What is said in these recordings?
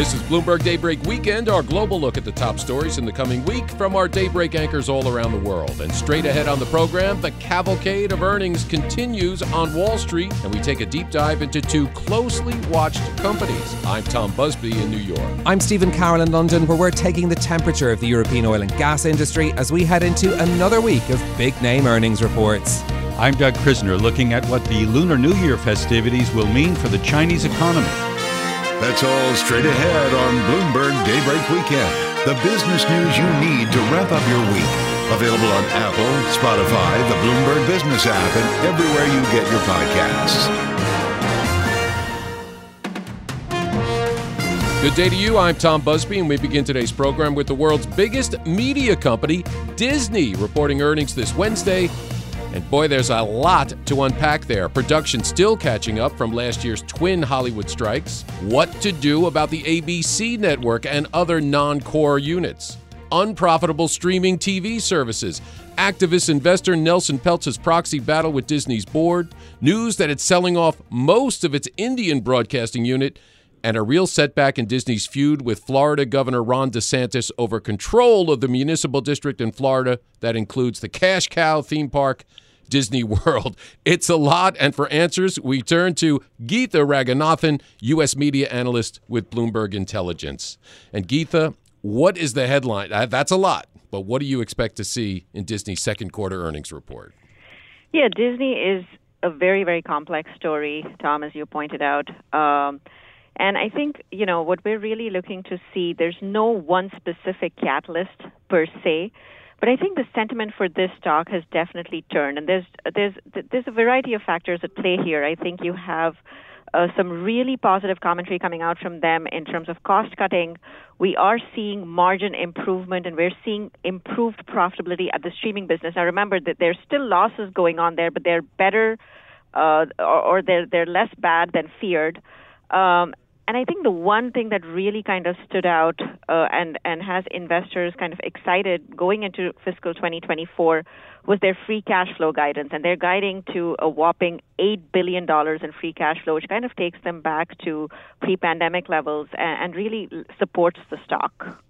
This is Bloomberg Daybreak Weekend, our global look at the top stories in the coming week from our Daybreak anchors all around the world. And straight ahead on the program, the cavalcade of earnings continues on Wall Street, and we take a deep dive into two closely watched companies. I'm Tom Busby in New York. I'm Stephen Carroll in London, where we're taking the temperature of the European oil and gas industry as we head into another week of big name earnings reports. I'm Doug Krisner, looking at what the Lunar New Year festivities will mean for the Chinese economy. That's all straight ahead on Bloomberg Daybreak Weekend. The business news you need to wrap up your week. Available on Apple, Spotify, the Bloomberg Business app, and everywhere you get your podcasts. Good day to you. I'm Tom Busby, and we begin today's program with the world's biggest media company, Disney, reporting earnings this Wednesday. And boy, there's a lot to unpack there. Production still catching up from last year's twin Hollywood strikes. What to do about the ABC network and other non core units. Unprofitable streaming TV services. Activist investor Nelson Peltz's proxy battle with Disney's board. News that it's selling off most of its Indian broadcasting unit. And a real setback in Disney's feud with Florida Governor Ron DeSantis over control of the municipal district in Florida that includes the Cash Cow theme park Disney World. It's a lot, and for answers, we turn to Geetha Raghunathan, U.S. media analyst with Bloomberg Intelligence. And Geetha, what is the headline? That's a lot, but what do you expect to see in Disney's second quarter earnings report? Yeah, Disney is a very, very complex story, Tom, as you pointed out. Um, and I think, you know, what we're really looking to see, there's no one specific catalyst per se. But I think the sentiment for this stock has definitely turned, and there's there's there's a variety of factors at play here. I think you have uh, some really positive commentary coming out from them in terms of cost cutting. We are seeing margin improvement, and we're seeing improved profitability at the streaming business. Now, remember that there's still losses going on there, but they're better uh, or, or they're they're less bad than feared. Um, and I think the one thing that really kind of stood out uh, and and has investors kind of excited going into fiscal 2024 was their free cash flow guidance, and they're guiding to a whopping eight billion dollars in free cash flow, which kind of takes them back to pre-pandemic levels and, and really supports the stock.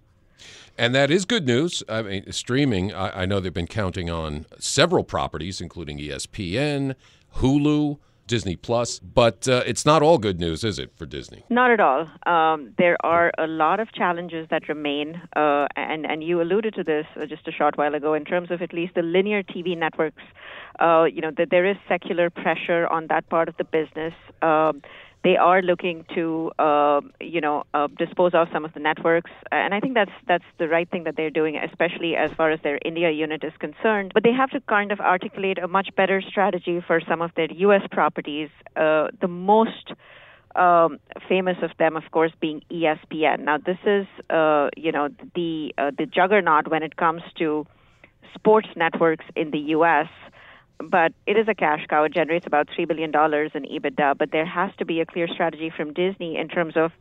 And that is good news. I mean, streaming. I, I know they've been counting on several properties, including ESPN, Hulu. Disney Plus. But uh, it's not all good news, is it, for Disney? Not at all. Um, there are a lot of challenges that remain, uh, and and you alluded to this uh, just a short while ago in terms of at least the linear TV networks. Uh, you know that there is secular pressure on that part of the business. Um, they are looking to uh, you know uh, dispose of some of the networks, and I think that's that's the right thing that they're doing, especially as far as their India unit is concerned. But they have to kind of articulate a much better strategy for some of their U.S. properties. Uh, the most um, famous of them, of course, being ESPN. Now, this is uh, you know the uh, the juggernaut when it comes to sports networks in the U.S but it is a cash cow. It generates about $3 billion in EBITDA, but there has to be a clear strategy from Disney in terms of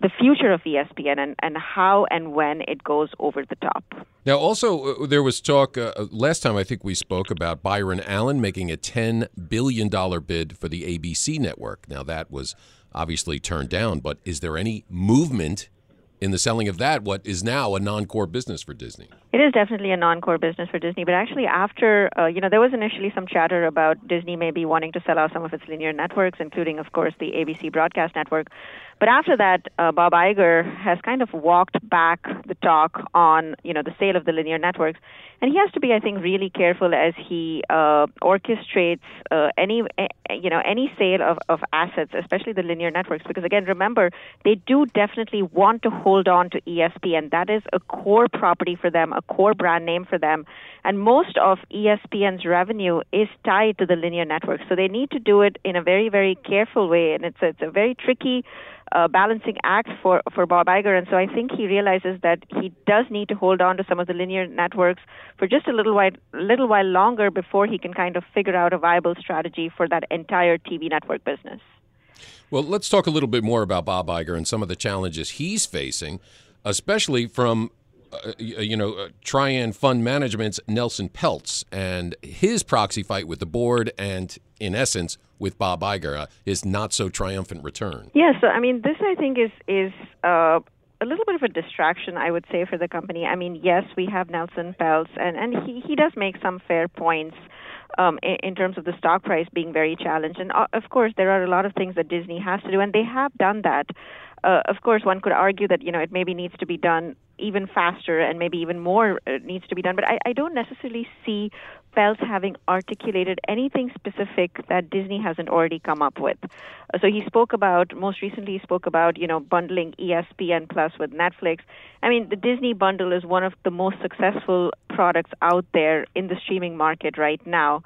the future of ESPN and, and how and when it goes over the top. Now, also, uh, there was talk uh, uh last time I think we spoke about Byron Allen making a $10 billion bid for the ABC network. Now, that was obviously turned down, but is there any movement in the selling of that, what is now a non core business for Disney? It is definitely a non-core business for Disney, but actually, after uh, you know, there was initially some chatter about Disney maybe wanting to sell out some of its linear networks, including, of course, the ABC broadcast network. But after that, uh, Bob Iger has kind of walked back the talk on you know the sale of the linear networks, and he has to be, I think, really careful as he uh, orchestrates uh, any you know any sale of, of assets, especially the linear networks, because again, remember they do definitely want to hold on to ESPN. That is a core property for them, a core brand name for them, and most of ESPN's revenue is tied to the linear networks. So they need to do it in a very very careful way, and it's it's a very tricky uh, balancing act for, for Bob Iger. And so I think he realizes that he does need to hold on to some of the linear networks for just a little while, little while longer before he can kind of figure out a viable strategy for that entire TV network business. Well, let's talk a little bit more about Bob Iger and some of the challenges he's facing, especially from uh, you know, uh, Trian Fund Management's Nelson Peltz and his proxy fight with the board and, in essence, with Bob Iger, uh, his not so triumphant return. Yeah, so I mean, this I think is is uh, a little bit of a distraction, I would say, for the company. I mean, yes, we have Nelson Peltz, and and he he does make some fair points. Um, in, in, terms of the stock price being very challenged. And uh, of course, there are a lot of things that Disney has to do, and they have done that. Uh, of course, one could argue that you know it maybe needs to be done even faster and maybe even more uh, needs to be done. But I, I don't necessarily see Peltz having articulated anything specific that Disney hasn't already come up with. Uh, so he spoke about most recently he spoke about you know bundling ESPN Plus with Netflix. I mean the Disney bundle is one of the most successful products out there in the streaming market right now.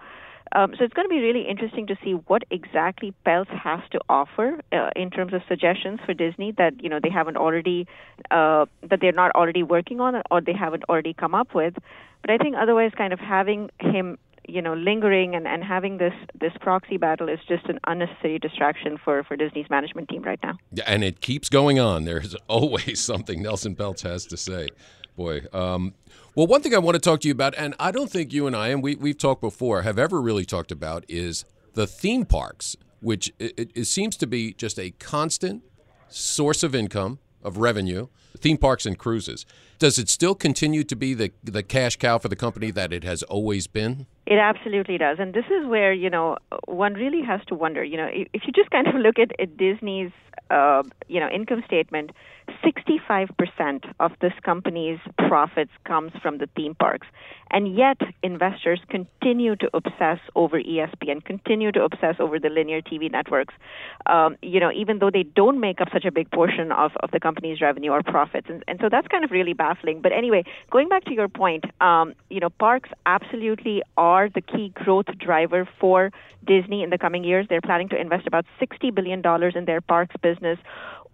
Um, so it's going to be really interesting to see what exactly Peltz has to offer uh, in terms of suggestions for Disney that you know they haven't already uh, that they're not already working on or they haven't already come up with. But I think otherwise, kind of having him you know lingering and, and having this this proxy battle is just an unnecessary distraction for for Disney's management team right now. Yeah, and it keeps going on. There's always something Nelson Peltz has to say. Boy, um, well, one thing I want to talk to you about, and I don't think you and I, and we, we've talked before, have ever really talked about, is the theme parks, which it, it seems to be just a constant source of income, of revenue, theme parks and cruises. Does it still continue to be the, the cash cow for the company that it has always been? It absolutely does. And this is where, you know, one really has to wonder, you know, if you just kind of look at, at Disney's, uh, you know, income statement, 65% of this company's profits comes from the theme parks. And yet, investors continue to obsess over ESPN, continue to obsess over the linear TV networks, um, you know, even though they don't make up such a big portion of, of the company's revenue or profits. And, and so that's kind of really baffling. But anyway, going back to your point, um, you know, parks absolutely are the key growth driver for Disney in the coming years. They're planning to invest about $60 billion in their parks business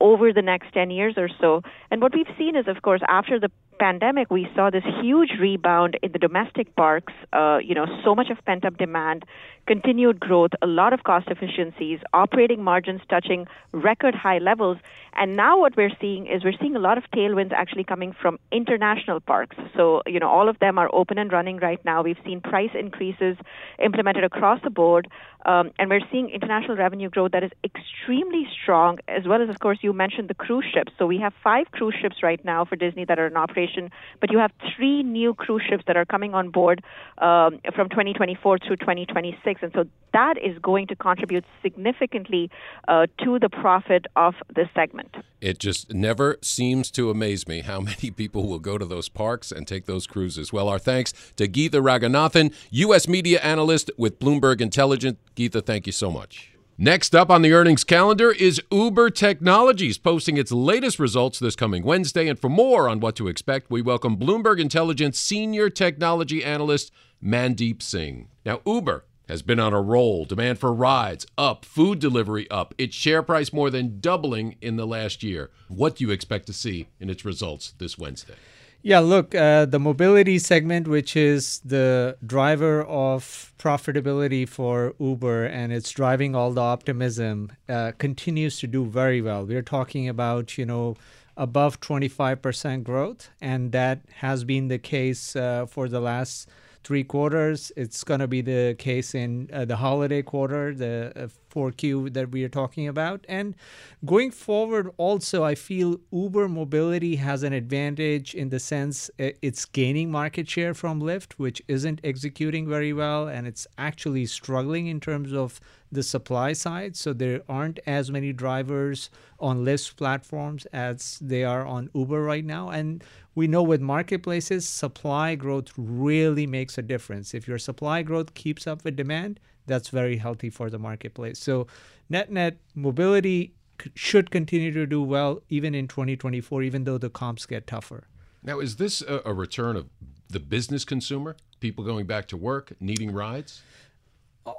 over the next 10 years or so. And what we've seen is, of course, after the pandemic, we saw this huge rebound in the domestic parks. Uh, you know, so much of pent up demand, continued growth, a lot of cost efficiencies, operating margins touching record high levels. And now what we're seeing is we're seeing a lot of tailwinds actually coming from international parks. So, you know, all of them are open and running right now. We've seen price increases implemented across the board. Um, and we're seeing international revenue growth that is extremely strong, as well as, of course, you mentioned the cruise ships. So we have five cruise ships right now for Disney that are in operation, but you have three new cruise ships that are coming on board um, from 2024 through 2026. And so that is going to contribute significantly uh, to the profit of this segment. It just never seems to amaze me how many people will go to those parks and take those cruises. Well, our thanks to Geetha Raghunathan, U.S. media analyst with Bloomberg Intelligence. Geetha, thank you so much. Next up on the earnings calendar is Uber Technologies posting its latest results this coming Wednesday. And for more on what to expect, we welcome Bloomberg Intelligence senior technology analyst Mandeep Singh. Now, Uber has been on a roll. Demand for rides up, food delivery up, its share price more than doubling in the last year. What do you expect to see in its results this Wednesday? Yeah, look, uh, the mobility segment, which is the driver of profitability for Uber and it's driving all the optimism, uh, continues to do very well. We're talking about, you know, above 25% growth, and that has been the case uh, for the last three quarters. It's going to be the case in uh, the holiday quarter. The uh, 4Q that we are talking about. And going forward, also, I feel Uber mobility has an advantage in the sense uh, it's gaining market share from Lyft, which isn't executing very well, and it's actually struggling in terms of the supply side. So there aren't as many drivers on Lyft platforms as they are on Uber right now. And we know with marketplaces, supply growth really makes a difference. If your supply growth keeps up with demand, that's very healthy for the marketplace. So, net net mobility should continue to do well even in 2024, even though the comps get tougher. Now, is this a, a return of the business consumer? People going back to work, needing rides?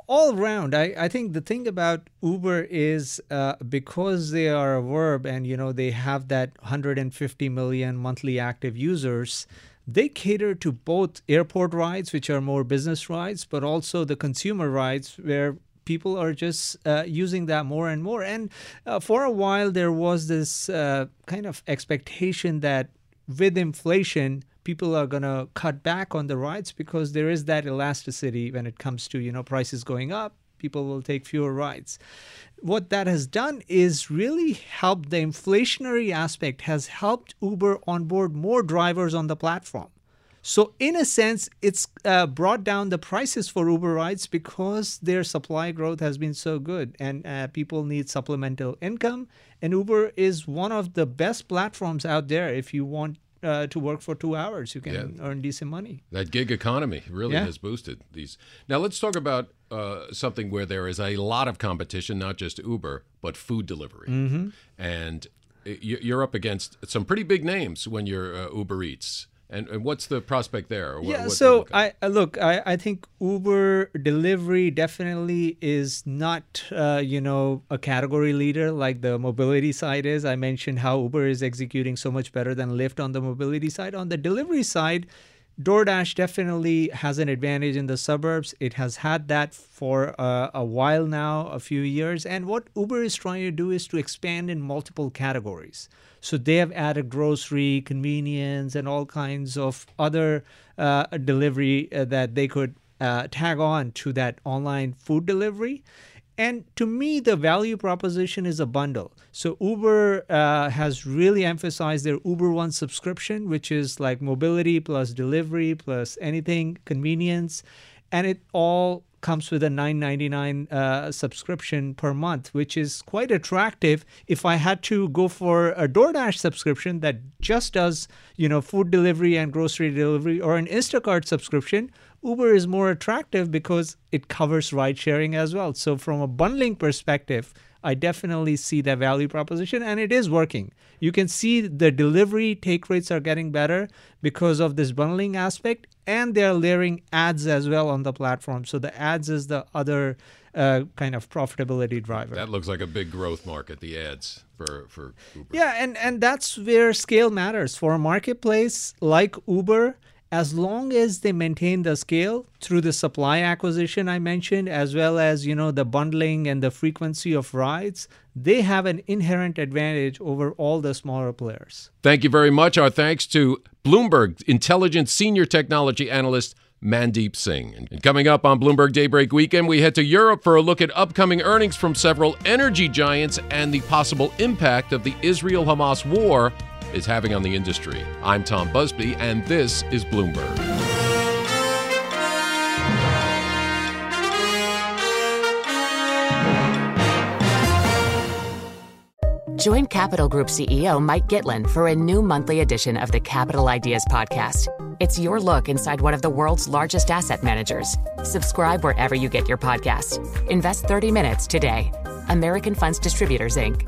all around I, I think the thing about uber is uh, because they are a verb and you know they have that 150 million monthly active users they cater to both airport rides which are more business rides but also the consumer rides where people are just uh, using that more and more. And uh, for a while there was this uh, kind of expectation that with inflation people are going to cut back on the rides because there is that elasticity when it comes to you know prices going up people will take fewer rides. What that has done is really helped the inflationary aspect has helped uber onboard more drivers on the platform. So in a sense it's uh, brought down the prices for uber rides because their supply growth has been so good and uh, people need supplemental income. And uber is one of the best platforms out there if you want uh, to work for two hours. You can yeah. earn decent money. That gig economy really yeah. has boosted these. Now let's talk about uh, something where there is a lot of competition, not just Uber, but food delivery. Mm-hmm. And you're up against some pretty big names when you're uh, Uber Eats. And, and what's the prospect there? What, yeah, so I look, I, I think Uber delivery definitely is not, uh, you know, a category leader like the mobility side is. I mentioned how Uber is executing so much better than Lyft on the mobility side. On the delivery side, DoorDash definitely has an advantage in the suburbs. It has had that for uh, a while now, a few years. And what Uber is trying to do is to expand in multiple categories. So they have added grocery, convenience, and all kinds of other uh, delivery uh, that they could uh, tag on to that online food delivery. And to me, the value proposition is a bundle. So Uber uh, has really emphasized their Uber One subscription, which is like mobility plus delivery plus anything convenience, and it all comes with a 9.99 uh, subscription per month, which is quite attractive. If I had to go for a DoorDash subscription that just does, you know, food delivery and grocery delivery, or an Instacart subscription, Uber is more attractive because it covers ride sharing as well. So from a bundling perspective, I definitely see that value proposition and it is working. You can see the delivery take rates are getting better because of this bundling aspect and they're layering ads as well on the platform. So the ads is the other uh, kind of profitability driver. That looks like a big growth market, the ads for, for Uber. Yeah, and, and that's where scale matters. For a marketplace like Uber, as long as they maintain the scale through the supply acquisition I mentioned, as well as you know the bundling and the frequency of rides, they have an inherent advantage over all the smaller players. Thank you very much. Our thanks to Bloomberg Intelligence Senior Technology Analyst Mandeep Singh. And coming up on Bloomberg Daybreak Weekend, we head to Europe for a look at upcoming earnings from several energy giants and the possible impact of the Israel Hamas war is having on the industry. I'm Tom Busby, and this is Bloomberg. Join Capital Group CEO Mike Gitlin for a new monthly edition of the Capital Ideas Podcast. It's your look inside one of the world's largest asset managers. Subscribe wherever you get your podcasts. Invest 30 minutes today. American Funds Distributors, Inc.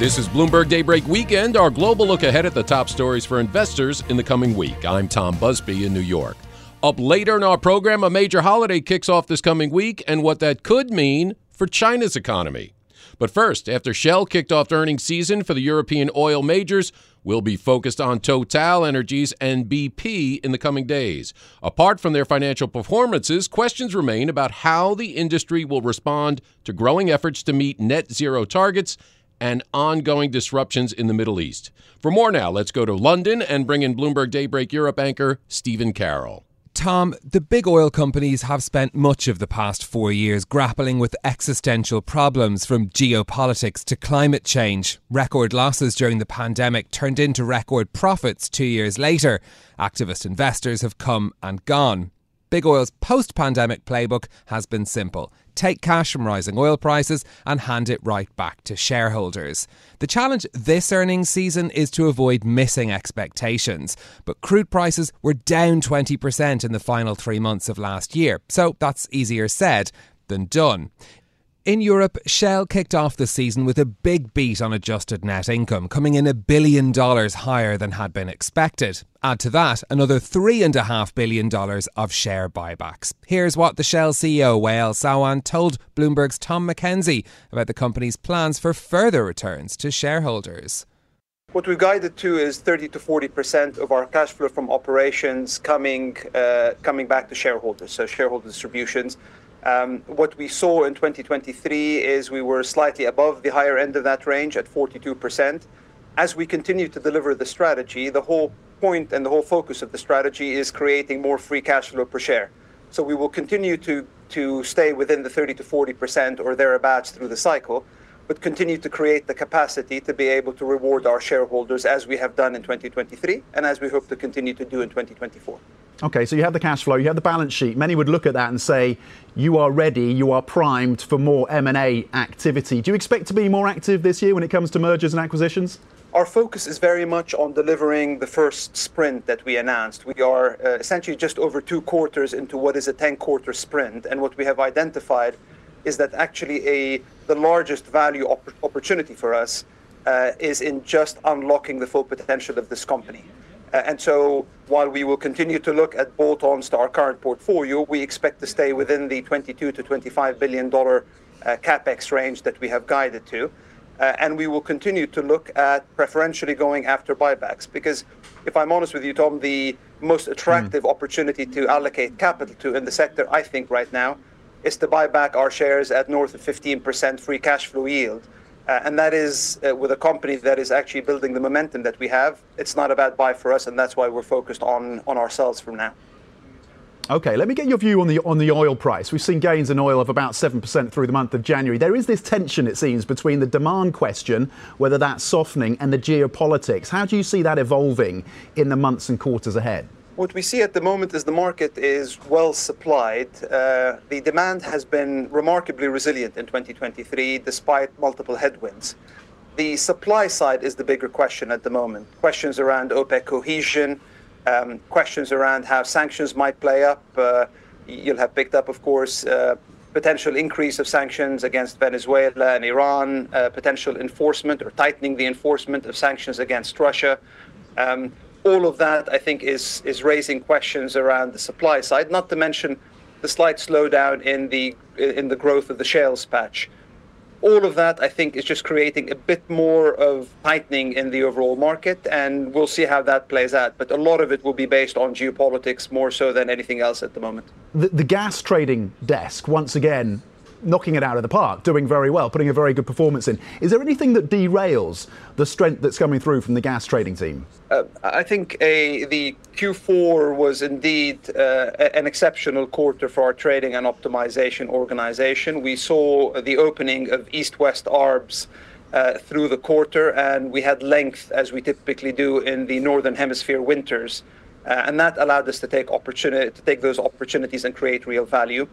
This is Bloomberg Daybreak Weekend, our global look ahead at the top stories for investors in the coming week. I'm Tom Busby in New York. Up later in our program, a major holiday kicks off this coming week and what that could mean for China's economy. But first, after Shell kicked off earnings season for the European oil majors, we'll be focused on Total Energies and BP in the coming days. Apart from their financial performances, questions remain about how the industry will respond to growing efforts to meet net zero targets and ongoing disruptions in the Middle East. For more now, let's go to London and bring in Bloomberg Daybreak Europe anchor Stephen Carroll. Tom, the big oil companies have spent much of the past four years grappling with existential problems from geopolitics to climate change. Record losses during the pandemic turned into record profits two years later. Activist investors have come and gone. Big Oil's post pandemic playbook has been simple take cash from rising oil prices and hand it right back to shareholders. The challenge this earnings season is to avoid missing expectations. But crude prices were down 20% in the final three months of last year, so that's easier said than done. In Europe, Shell kicked off the season with a big beat on adjusted net income, coming in a billion dollars higher than had been expected. Add to that another $3.5 billion of share buybacks. Here's what the Shell CEO, Wael Sawan, told Bloomberg's Tom McKenzie about the company's plans for further returns to shareholders. What we guided to is 30 to 40 percent of our cash flow from operations coming uh, coming back to shareholders, so shareholder distributions. Um, what we saw in 2023 is we were slightly above the higher end of that range at 42%. As we continue to deliver the strategy, the whole point and the whole focus of the strategy is creating more free cash flow per share. So we will continue to, to stay within the 30 to 40% or thereabouts through the cycle, but continue to create the capacity to be able to reward our shareholders as we have done in 2023 and as we hope to continue to do in 2024. Okay, so you have the cash flow, you have the balance sheet. Many would look at that and say, you are ready, you are primed for more M&A activity. Do you expect to be more active this year when it comes to mergers and acquisitions? Our focus is very much on delivering the first sprint that we announced. We are uh, essentially just over two quarters into what is a 10 quarter sprint. And what we have identified is that actually a, the largest value op- opportunity for us uh, is in just unlocking the full potential of this company. Uh, and so while we will continue to look at bolt-ons to our current portfolio, we expect to stay within the 22 to 25 billion dollar uh, capex range that we have guided to. Uh, and we will continue to look at preferentially going after buybacks because if I'm honest with you, Tom, the most attractive mm. opportunity to allocate capital to in the sector, I think right now, is to buy back our shares at north of 15% free cash flow yield. Uh, and that is uh, with a company that is actually building the momentum that we have. It's not a bad buy for us, and that's why we're focused on, on ourselves from now. Okay, let me get your view on the on the oil price. We've seen gains in oil of about 7% through the month of January. There is this tension it seems between the demand question, whether that's softening and the geopolitics. How do you see that evolving in the months and quarters ahead? What we see at the moment is the market is well supplied. Uh, the demand has been remarkably resilient in 2023 despite multiple headwinds. The supply side is the bigger question at the moment. Questions around OPEC cohesion, um, questions around how sanctions might play up. Uh, you'll have picked up, of course, uh, potential increase of sanctions against Venezuela and Iran, uh, potential enforcement or tightening the enforcement of sanctions against Russia. Um, all of that, I think, is is raising questions around the supply side. Not to mention the slight slowdown in the in the growth of the shales patch. All of that, I think, is just creating a bit more of tightening in the overall market, and we'll see how that plays out. But a lot of it will be based on geopolitics more so than anything else at the moment. The, the gas trading desk, once again, knocking it out of the park, doing very well, putting a very good performance in. Is there anything that derails the strength that's coming through from the gas trading team? Uh, I think a, the Q4 was indeed uh, an exceptional quarter for our trading and optimization organization. We saw the opening of east-west arbs uh, through the quarter, and we had length as we typically do in the northern hemisphere winters, uh, and that allowed us to take opportunity to take those opportunities and create real value.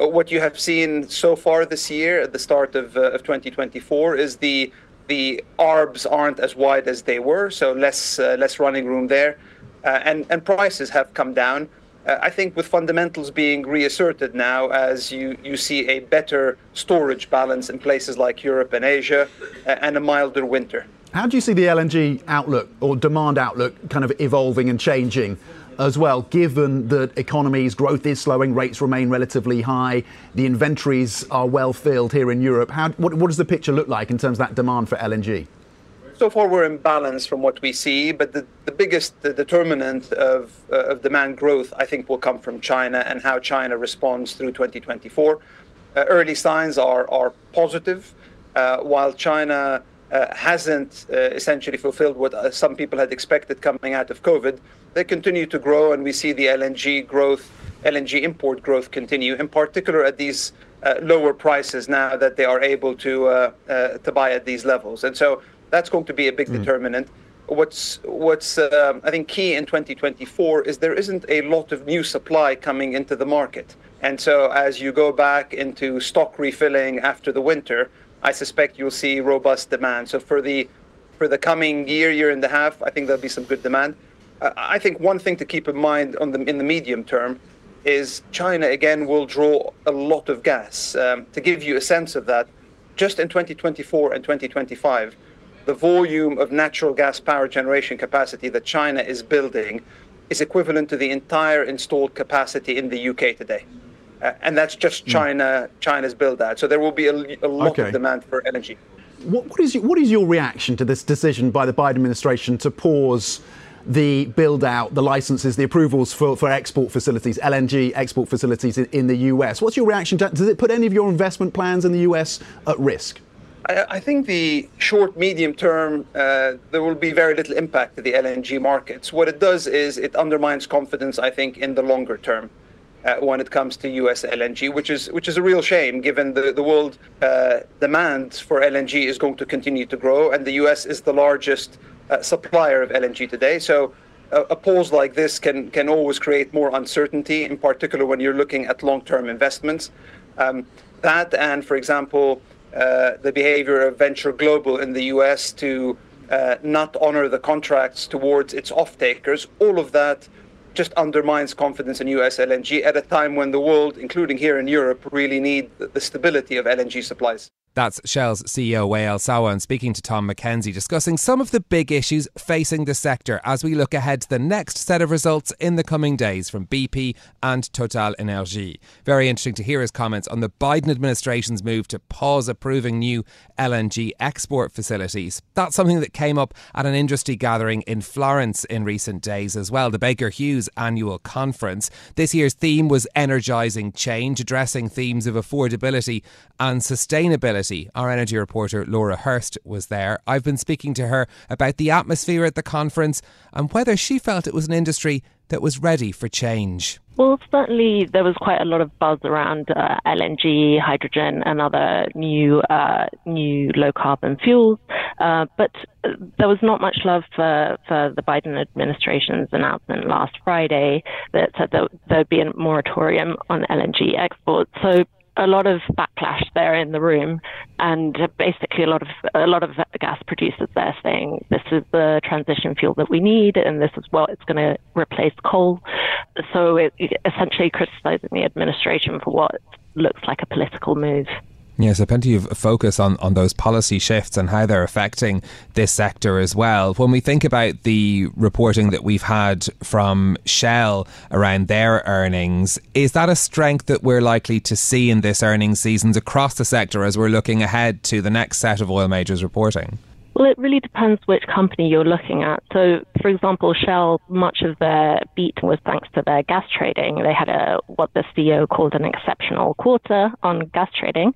Uh, what you have seen so far this year at the start of, uh, of 2024 is the the arbs aren't as wide as they were, so less uh, less running room there, uh, and and prices have come down. Uh, I think with fundamentals being reasserted now, as you you see a better storage balance in places like Europe and Asia, uh, and a milder winter. How do you see the LNG outlook or demand outlook kind of evolving and changing as well, given that economies growth is slowing, rates remain relatively high, the inventories are well filled here in Europe. How, what, what does the picture look like in terms of that demand for LNG? So far, we're in balance from what we see, but the, the biggest the determinant of, uh, of demand growth, I think, will come from China and how China responds through 2024. Uh, early signs are, are positive, uh, while China uh, hasn't uh, essentially fulfilled what uh, some people had expected coming out of COVID. They continue to grow, and we see the LNG growth, LNG import growth continue, in particular at these lower prices now that they are able to to buy at these levels. And so that's going to be a big mm. determinant. What's what's um, I think key in 2024 is there isn't a lot of new supply coming into the market, and so as you go back into stock refilling after the winter, I suspect you'll see robust demand. So for the for the coming year, year and a half, I think there'll be some good demand. I think one thing to keep in mind on the in the medium term is China again will draw a lot of gas. Um, to give you a sense of that, just in 2024 and 2025 the volume of natural gas power generation capacity that China is building is equivalent to the entire installed capacity in the UK today. Uh, and that's just hmm. China. China's build out. So there will be a, a lot okay. of demand for energy. What, what, is, what is your reaction to this decision by the Biden administration to pause the build out, the licenses, the approvals for, for export facilities, LNG export facilities in, in the US? What's your reaction to Does it put any of your investment plans in the US at risk? I, think the short, medium term, uh, there will be very little impact to the LNG markets. What it does is it undermines confidence, I think, in the longer term. Uh, when it comes to U.S. LNG, which is which is a real shame, given the the world uh, demand for LNG is going to continue to grow, and the U.S. is the largest supplier of LNG today. So a, pause like this can can always create more uncertainty, in particular when you're looking at long-term investments. Um, that and, for example, uh, the behavior of Venture Global in the US to uh, not honor the contracts towards its off-takers, all of that just undermines confidence in US LNG at a time when the world, including here in Europe, really need the stability of LNG supplies. That's Shell's CEO Wael Sawan speaking to Tom McKenzie, discussing some of the big issues facing the sector as we look ahead to the next set of results in the coming days from BP and Total Energy. Very interesting to hear his comments on the Biden administration's move to pause approving new LNG export facilities. That's something that came up at an industry gathering in Florence in recent days as well, the Baker Hughes annual conference. This year's theme was energising change, addressing themes of affordability and sustainability our energy reporter Laura Hurst was there. I've been speaking to her about the atmosphere at the conference and whether she felt it was an industry that was ready for change. Well, certainly there was quite a lot of buzz around uh, LNG, hydrogen, and other new uh, new low carbon fuels, uh, but there was not much love for, for the Biden administration's announcement last Friday that said that there'd be a moratorium on LNG exports. So a lot of backlash there in the room, and basically a lot of a lot of gas producers there saying this is the transition fuel that we need, and this is what it's going to replace coal. So it, essentially criticizing the administration for what looks like a political move. Yes, so plenty of focus on, on those policy shifts and how they're affecting this sector as well. When we think about the reporting that we've had from Shell around their earnings, is that a strength that we're likely to see in this earnings seasons across the sector as we're looking ahead to the next set of oil majors reporting? Well, it really depends which company you're looking at. So, for example, Shell, much of their beat was thanks to their gas trading. They had a what the CEO called an exceptional quarter on gas trading,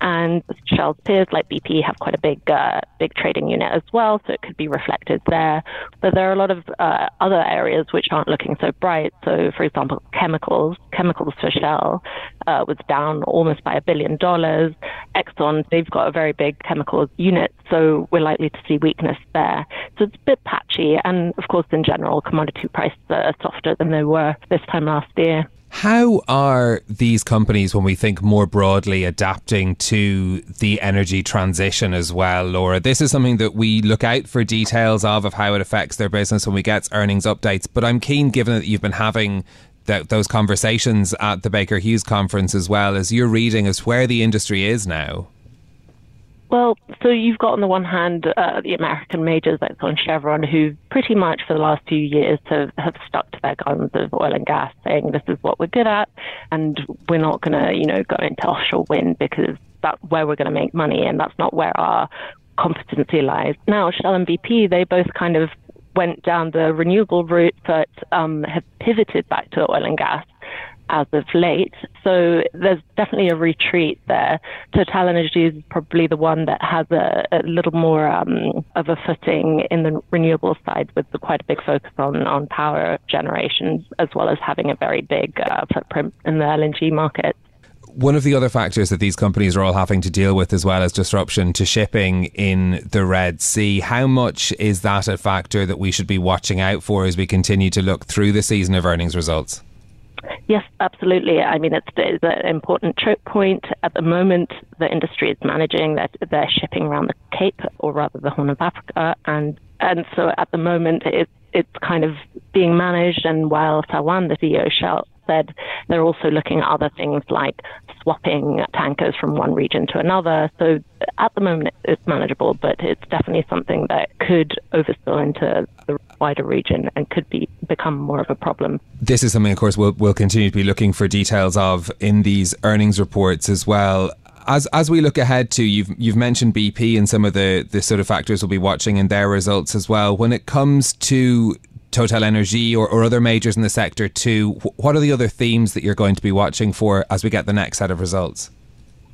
and Shell's peers like BP have quite a big uh, big trading unit as well, so it could be reflected there. But there are a lot of uh, other areas which aren't looking so bright. So, for example, chemicals. Chemicals for Shell uh, was down almost by a billion dollars. Exxon, they've got a very big chemicals unit, so we're likely to see weakness there. So it's a bit patchy, and of course, in general, commodity prices are softer than they were this time last year. How are these companies, when we think more broadly, adapting to the energy transition as well, Laura? This is something that we look out for details of, of how it affects their business when we get earnings updates. But I'm keen, given that you've been having that, those conversations at the Baker Hughes conference as well as you're reading as where the industry is now. Well, so you've got on the one hand uh, the American majors like on Chevron, who pretty much for the last few years have, have stuck to their guns of oil and gas, saying this is what we're good at, and we're not going to, you know, go into offshore wind because that's where we're going to make money, and that's not where our competency lies. Now, Shell and BP, they both kind of went down the renewable route, but um, have pivoted back to oil and gas as of late. So there's definitely a retreat there. Total Energy is probably the one that has a, a little more um, of a footing in the renewable side with quite a big focus on, on power generation, as well as having a very big uh, footprint in the LNG market. One of the other factors that these companies are all having to deal with as well as disruption to shipping in the Red Sea. How much is that a factor that we should be watching out for as we continue to look through the season of earnings results? Yes, absolutely. I mean, it's, it's an important choke point. At the moment, the industry is managing that they're shipping around the Cape, or rather the Horn of Africa, and and so at the moment, it's it's kind of being managed. And Wael Sawan, the CEO, Shell, said they're also looking at other things like swapping tankers from one region to another. So at the moment, it's manageable, but it's definitely something that could overspill into the wider region and could be become more of a problem. This is something, of course, we'll, we'll continue to be looking for details of in these earnings reports as well as as we look ahead to you've you've mentioned BP and some of the the sort of factors we'll be watching in their results as well. When it comes to Total Energy or, or other majors in the sector too, what are the other themes that you're going to be watching for as we get the next set of results?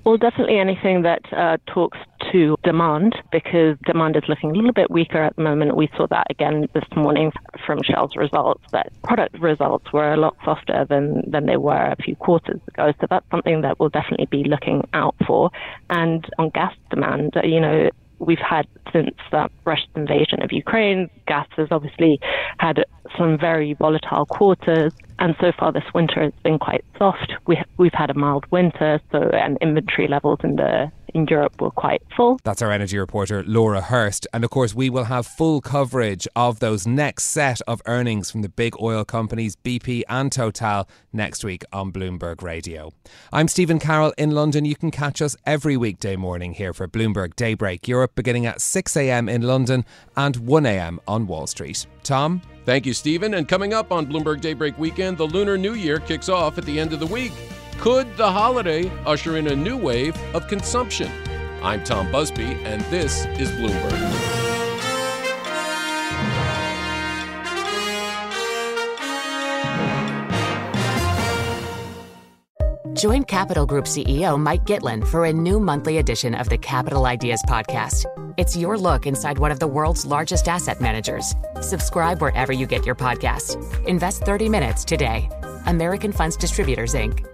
Well, definitely anything that uh, talks to demand because demand is looking a little bit weaker at the moment. We saw that again this morning from Shell's results that product results were a lot softer than, than they were a few quarters ago. So that's something that we'll definitely be looking out for. And on gas demand, you know, we've had since the Russia's invasion of Ukraine. Gas has obviously had some very volatile quarters, and so far this winter has been quite soft. We, we've had a mild winter, so and inventory levels in the in Europe were quite full. That's our energy reporter, Laura Hurst. And of course, we will have full coverage of those next set of earnings from the big oil companies, BP and Total, next week on Bloomberg Radio. I'm Stephen Carroll in London. You can catch us every weekday morning here for Bloomberg Daybreak Europe, beginning at 6 a.m. in London and 1 a.m. on Wall Street. Tom? Thank you, Stephen. And coming up on Bloomberg Daybreak Weekend, the Lunar New Year kicks off at the end of the week. Could the holiday usher in a new wave of consumption? I'm Tom Busby, and this is Bloomberg. Join Capital Group CEO Mike Gitlin for a new monthly edition of the Capital Ideas Podcast. It's your look inside one of the world's largest asset managers. Subscribe wherever you get your podcasts. Invest 30 minutes today. American Funds Distributors, Inc.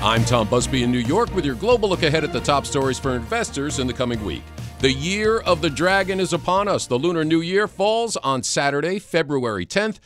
I'm Tom Busby in New York with your global look ahead at the top stories for investors in the coming week. The year of the dragon is upon us. The Lunar New Year falls on Saturday, February 10th,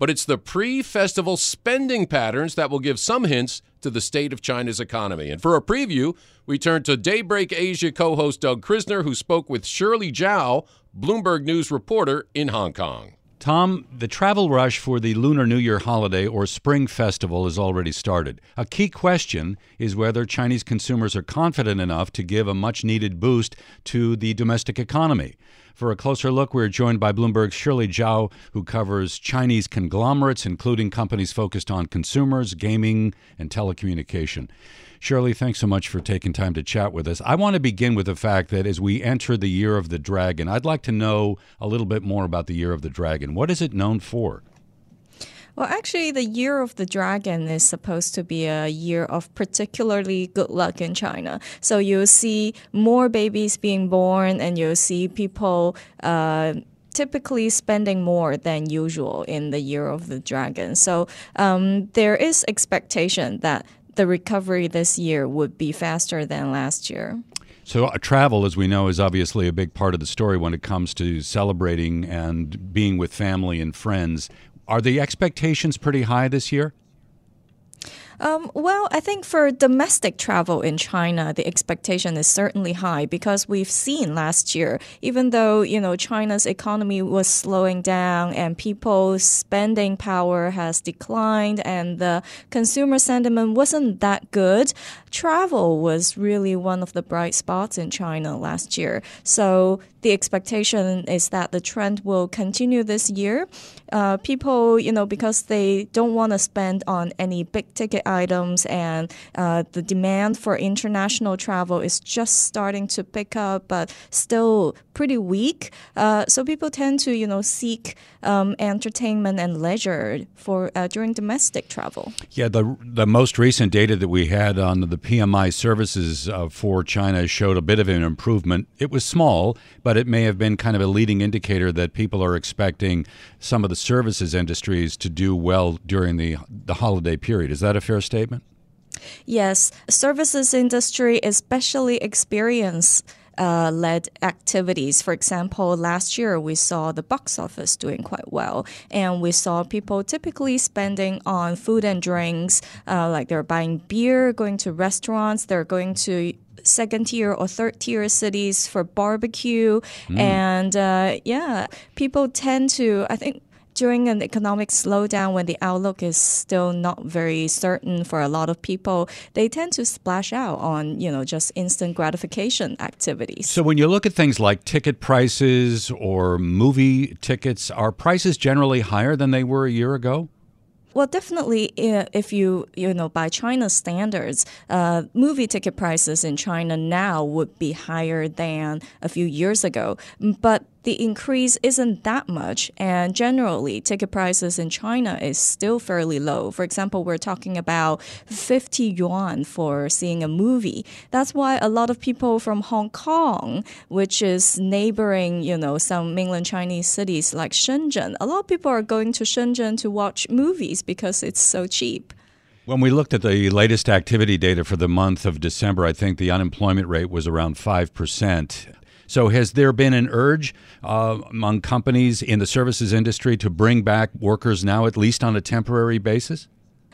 but it's the pre festival spending patterns that will give some hints to the state of China's economy. And for a preview, we turn to Daybreak Asia co host Doug Krisner, who spoke with Shirley Zhao, Bloomberg News reporter in Hong Kong. Tom, the travel rush for the Lunar New Year holiday or Spring Festival has already started. A key question is whether Chinese consumers are confident enough to give a much needed boost to the domestic economy. For a closer look, we're joined by Bloomberg's Shirley Zhao, who covers Chinese conglomerates, including companies focused on consumers, gaming, and telecommunication. Shirley, thanks so much for taking time to chat with us. I want to begin with the fact that as we enter the year of the dragon, I'd like to know a little bit more about the year of the dragon. What is it known for? Well, actually, the year of the dragon is supposed to be a year of particularly good luck in China. So you'll see more babies being born, and you'll see people. Uh, typically spending more than usual in the year of the dragon. So um, there is expectation that the recovery this year would be faster than last year. So, uh, travel, as we know, is obviously a big part of the story when it comes to celebrating and being with family and friends. Are the expectations pretty high this year? Um, well, I think for domestic travel in China, the expectation is certainly high because we've seen last year, even though you know China's economy was slowing down and people's spending power has declined and the consumer sentiment wasn't that good, travel was really one of the bright spots in China last year. So the expectation is that the trend will continue this year. Uh, people, you know, because they don't want to spend on any big ticket items, and uh, the demand for international travel is just starting to pick up, but still pretty weak. Uh, so people tend to, you know, seek um, entertainment and leisure for uh, during domestic travel. Yeah, the the most recent data that we had on the PMI services uh, for China showed a bit of an improvement. It was small, but it may have been kind of a leading indicator that people are expecting some of the services industries to do well during the the holiday period. Is that a fair statement? Yes, services industry especially experience uh, led activities. For example, last year we saw the box office doing quite well, and we saw people typically spending on food and drinks, uh, like they're buying beer, going to restaurants, they're going to second tier or third tier cities for barbecue. Mm. And uh, yeah, people tend to, I think, during an economic slowdown when the outlook is still not very certain for a lot of people, they tend to splash out on, you know, just instant gratification activities. So when you look at things like ticket prices or movie tickets, are prices generally higher than they were a year ago? Well, definitely, if you you know by China's standards, uh, movie ticket prices in China now would be higher than a few years ago. But the increase isn't that much, and generally, ticket prices in China is still fairly low. For example, we're talking about 50 yuan for seeing a movie. That's why a lot of people from Hong Kong, which is neighboring, you know, some mainland Chinese cities like Shenzhen, a lot of people are going to Shenzhen to watch movies because it's so cheap. When we looked at the latest activity data for the month of December, I think the unemployment rate was around 5%. So, has there been an urge uh, among companies in the services industry to bring back workers now, at least on a temporary basis?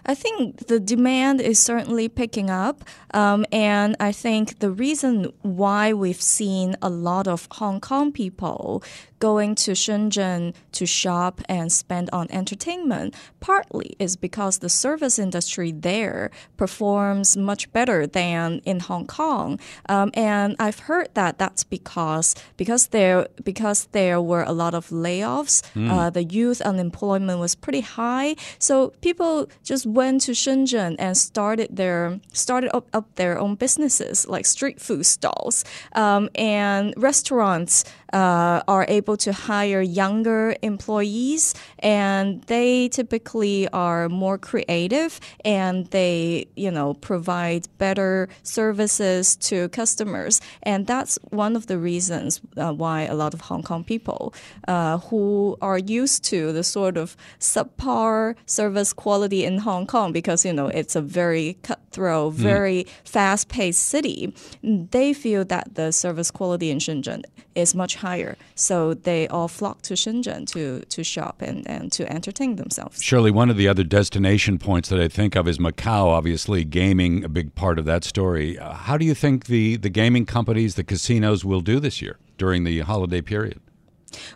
I think the demand is certainly picking up. Um, and I think the reason why we've seen a lot of Hong Kong people going to Shenzhen to shop and spend on entertainment partly is because the service industry there performs much better than in Hong Kong. Um, and I've heard that that's because because there because there were a lot of layoffs, mm. uh, the youth unemployment was pretty high. So people just went to Shenzhen and started their started up, up their own businesses like street food stalls um, and restaurants uh, are able to hire younger employees, and they typically are more creative and they, you know, provide better services to customers. And that's one of the reasons uh, why a lot of Hong Kong people uh, who are used to the sort of subpar service quality in Hong Kong, because, you know, it's a very cutthroat, hmm. very mm. fast paced city, they feel that the service quality in Shenzhen is much higher. So they all flock to Shenzhen to, to shop and, and to entertain themselves. Surely, one of the other destination points that I think of is Macau, obviously, gaming, a big part of that story. Uh, how do you think the, the gaming companies, the casinos, will do this year during the holiday period?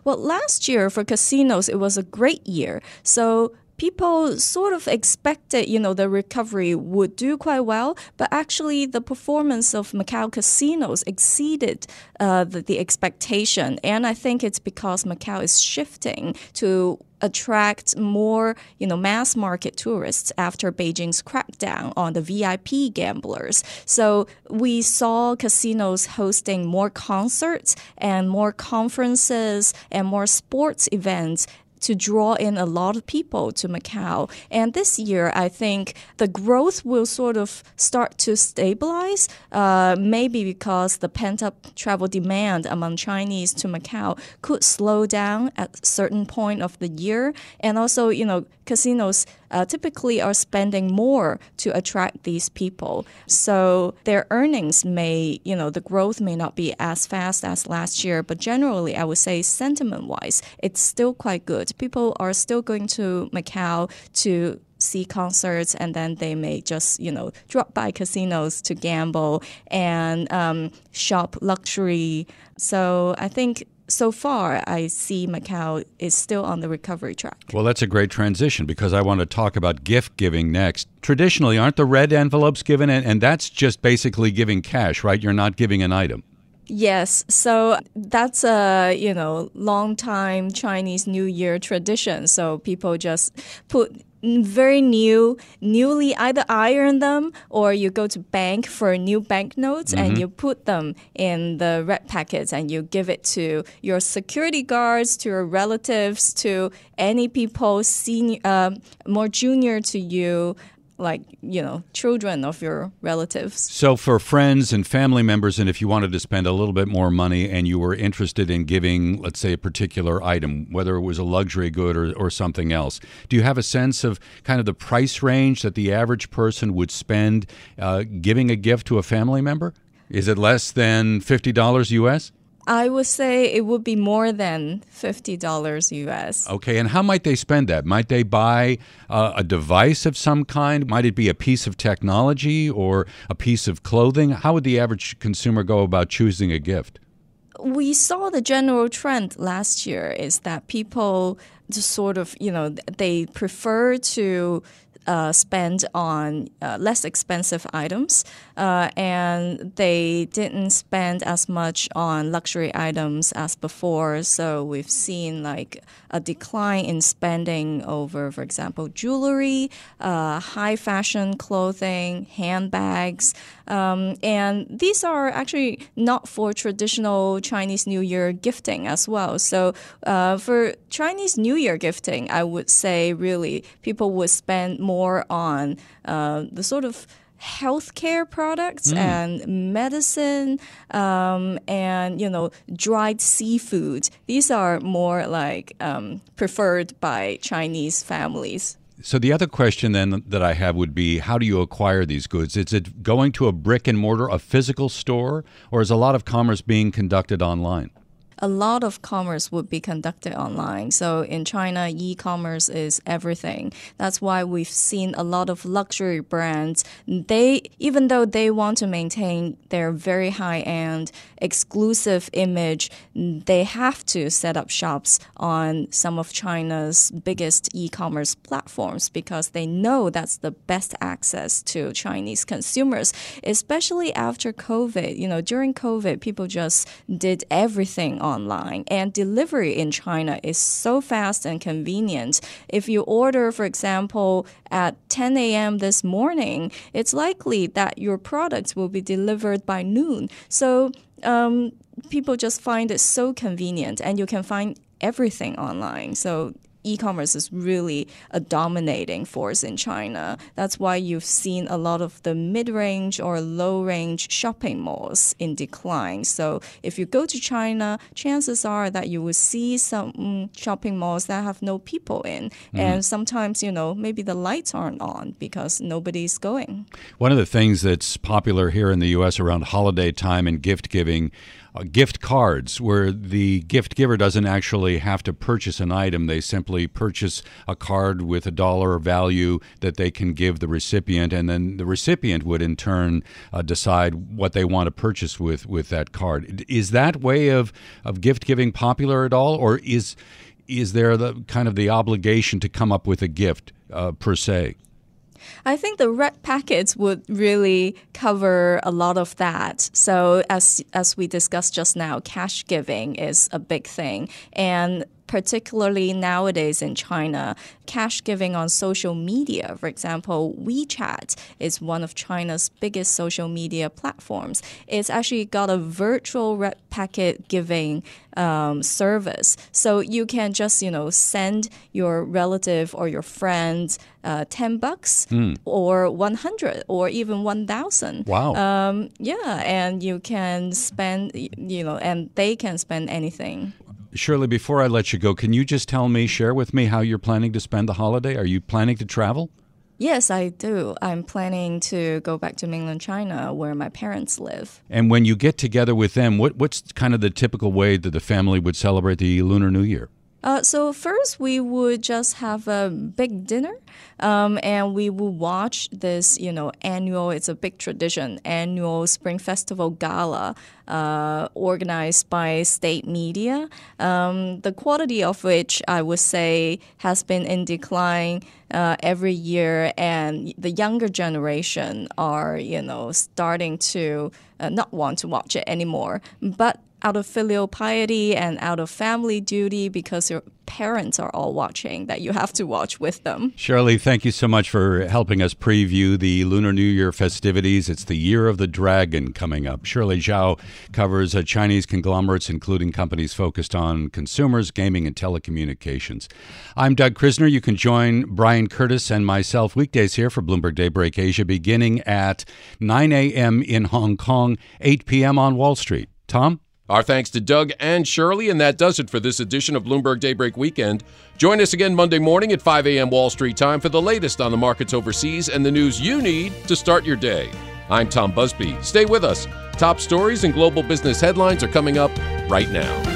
Well, last year for casinos, it was a great year. So people sort of expected, you know, the recovery would do quite well, but actually the performance of Macau casinos exceeded uh, the, the expectation. And I think it's because Macau is shifting to attract more, you know, mass market tourists after Beijing's crackdown on the VIP gamblers. So we saw casinos hosting more concerts and more conferences and more sports events to draw in a lot of people to Macau. And this year, I think the growth will sort of start to stabilize, uh, maybe because the pent up travel demand among Chinese to Macau could slow down at certain point of the year. And also, you know, casinos uh, typically are spending more to attract these people. So their earnings may, you know, the growth may not be as fast as last year, but generally, I would say sentiment wise, it's still quite good. People are still going to Macau to see concerts and then they may just you know drop by casinos to gamble and um, shop luxury so i think so far, I see Macau is still on the recovery track. Well, that's a great transition because I want to talk about gift giving next. Traditionally, aren't the red envelopes given? And, that's just basically giving cash, right? You're not giving an item. Yes, so that's a you know long time Chinese New Year tradition. So people just put very new, newly either iron them or you go to bank for new banknotes mm-hmm. and you put them in the red packets and you give it to your security guards, to your relatives, to any people senior, uh, more junior to you like you know children of your relatives. So for friends and family members and if you wanted to spend a little bit more money and you were interested in giving let's say a particular item whether it was a luxury good or, or something else do you have a sense of kind of the price range that the average person would spend uh, giving a gift to a family member? Is it less than $50 us I would say it would be more than $50 US. Okay, and how might they spend that? Might they buy uh, a device of some kind? Might it be a piece of technology or a piece of clothing? How would the average consumer go about choosing a gift? We saw the general trend last year is that people just sort of, you know, they prefer to uh, spend on uh, less expensive items, uh, and they didn't spend as much on luxury items as before. So we've seen like a decline in spending over, for example, jewelry, uh, high fashion clothing, handbags. Um, and these are actually not for traditional Chinese New Year gifting as well. So uh, for Chinese New Year gifting, I would say really people would spend more on uh, the sort of healthcare products mm. and medicine um, and you know dried seafood these are more like um, preferred by chinese families so the other question then that I have would be how do you acquire these goods? Is it going to a brick and mortar, a physical store, or is a lot of commerce being conducted online? A lot of commerce would be conducted online. So in China, e-commerce is everything. That's why we've seen a lot of luxury brands. They, even though they want to maintain their very high-end, exclusive image, they have to set up shops on some of China's biggest e-commerce platforms because they know that's the best access to Chinese consumers, especially after COVID. You know, during COVID, people just did everything online. And delivery in China is so fast and convenient. If you order, for example, at 10 a.m. this morning, it's likely that your products will be delivered by noon. So um, people just find it so convenient, and you can find everything online. So e-commerce is really a dominating force in China. That's why you've seen a lot of the mid-range or low-range shopping malls in decline. So if you go to China, chances are that you will see some shopping malls that have no people in, mm. and sometimes you know maybe the lights aren't on because nobody's going. One of the things that's popular here in the U.S. around holiday time and gift giving uh, gift cards where the gift giver doesn't actually have to purchase an item. They simply purchase a card with a dollar value that they can give the recipient, and then the recipient would in turn uh, decide what they want to purchase with, with that card. Is that way of, of gift giving popular at all, or is is there the kind of the obligation to come up with a gift uh, per se? I think the red packets would really cover a lot of that. So as as we discussed just now, cash giving is a big thing, and particularly nowadays in China, cash giving on social media, for example, WeChat is one of China's biggest social media platforms. It's actually got a virtual red packet giving um, service. So you can just, you know, send your relative or your friend uh, 10 bucks mm. or 100 or even 1,000. Wow. Um, yeah, and you can spend, you know, and they can spend anything Shirley, before I let you go, can you just tell me, share with me how you're planning to spend the holiday? Are you planning to travel? Yes, I do. I'm planning to go back to mainland China where my parents live. And when you get together with them, what, what's kind of the typical way that the family would celebrate the Lunar New Year? Uh, so first, we would just have a big dinner, um, and we will watch this, you know, annual. It's a big tradition, annual Spring Festival gala, uh, organized by state media. Um, the quality of which I would say has been in decline uh, every year, and the younger generation are, you know, starting to uh, not want to watch it anymore. But out of filial piety and out of family duty because your parents are all watching that you have to watch with them. Shirley, thank you so much for helping us preview the Lunar New Year festivities. It's the Year of the Dragon coming up. Shirley Zhao covers uh, Chinese conglomerates, including companies focused on consumers, gaming, and telecommunications. I'm Doug Krisner. You can join Brian Curtis and myself weekdays here for Bloomberg Daybreak Asia beginning at 9 a.m. in Hong Kong, 8 p.m. on Wall Street. Tom? Our thanks to Doug and Shirley, and that does it for this edition of Bloomberg Daybreak Weekend. Join us again Monday morning at 5 a.m. Wall Street time for the latest on the markets overseas and the news you need to start your day. I'm Tom Busby. Stay with us. Top stories and global business headlines are coming up right now.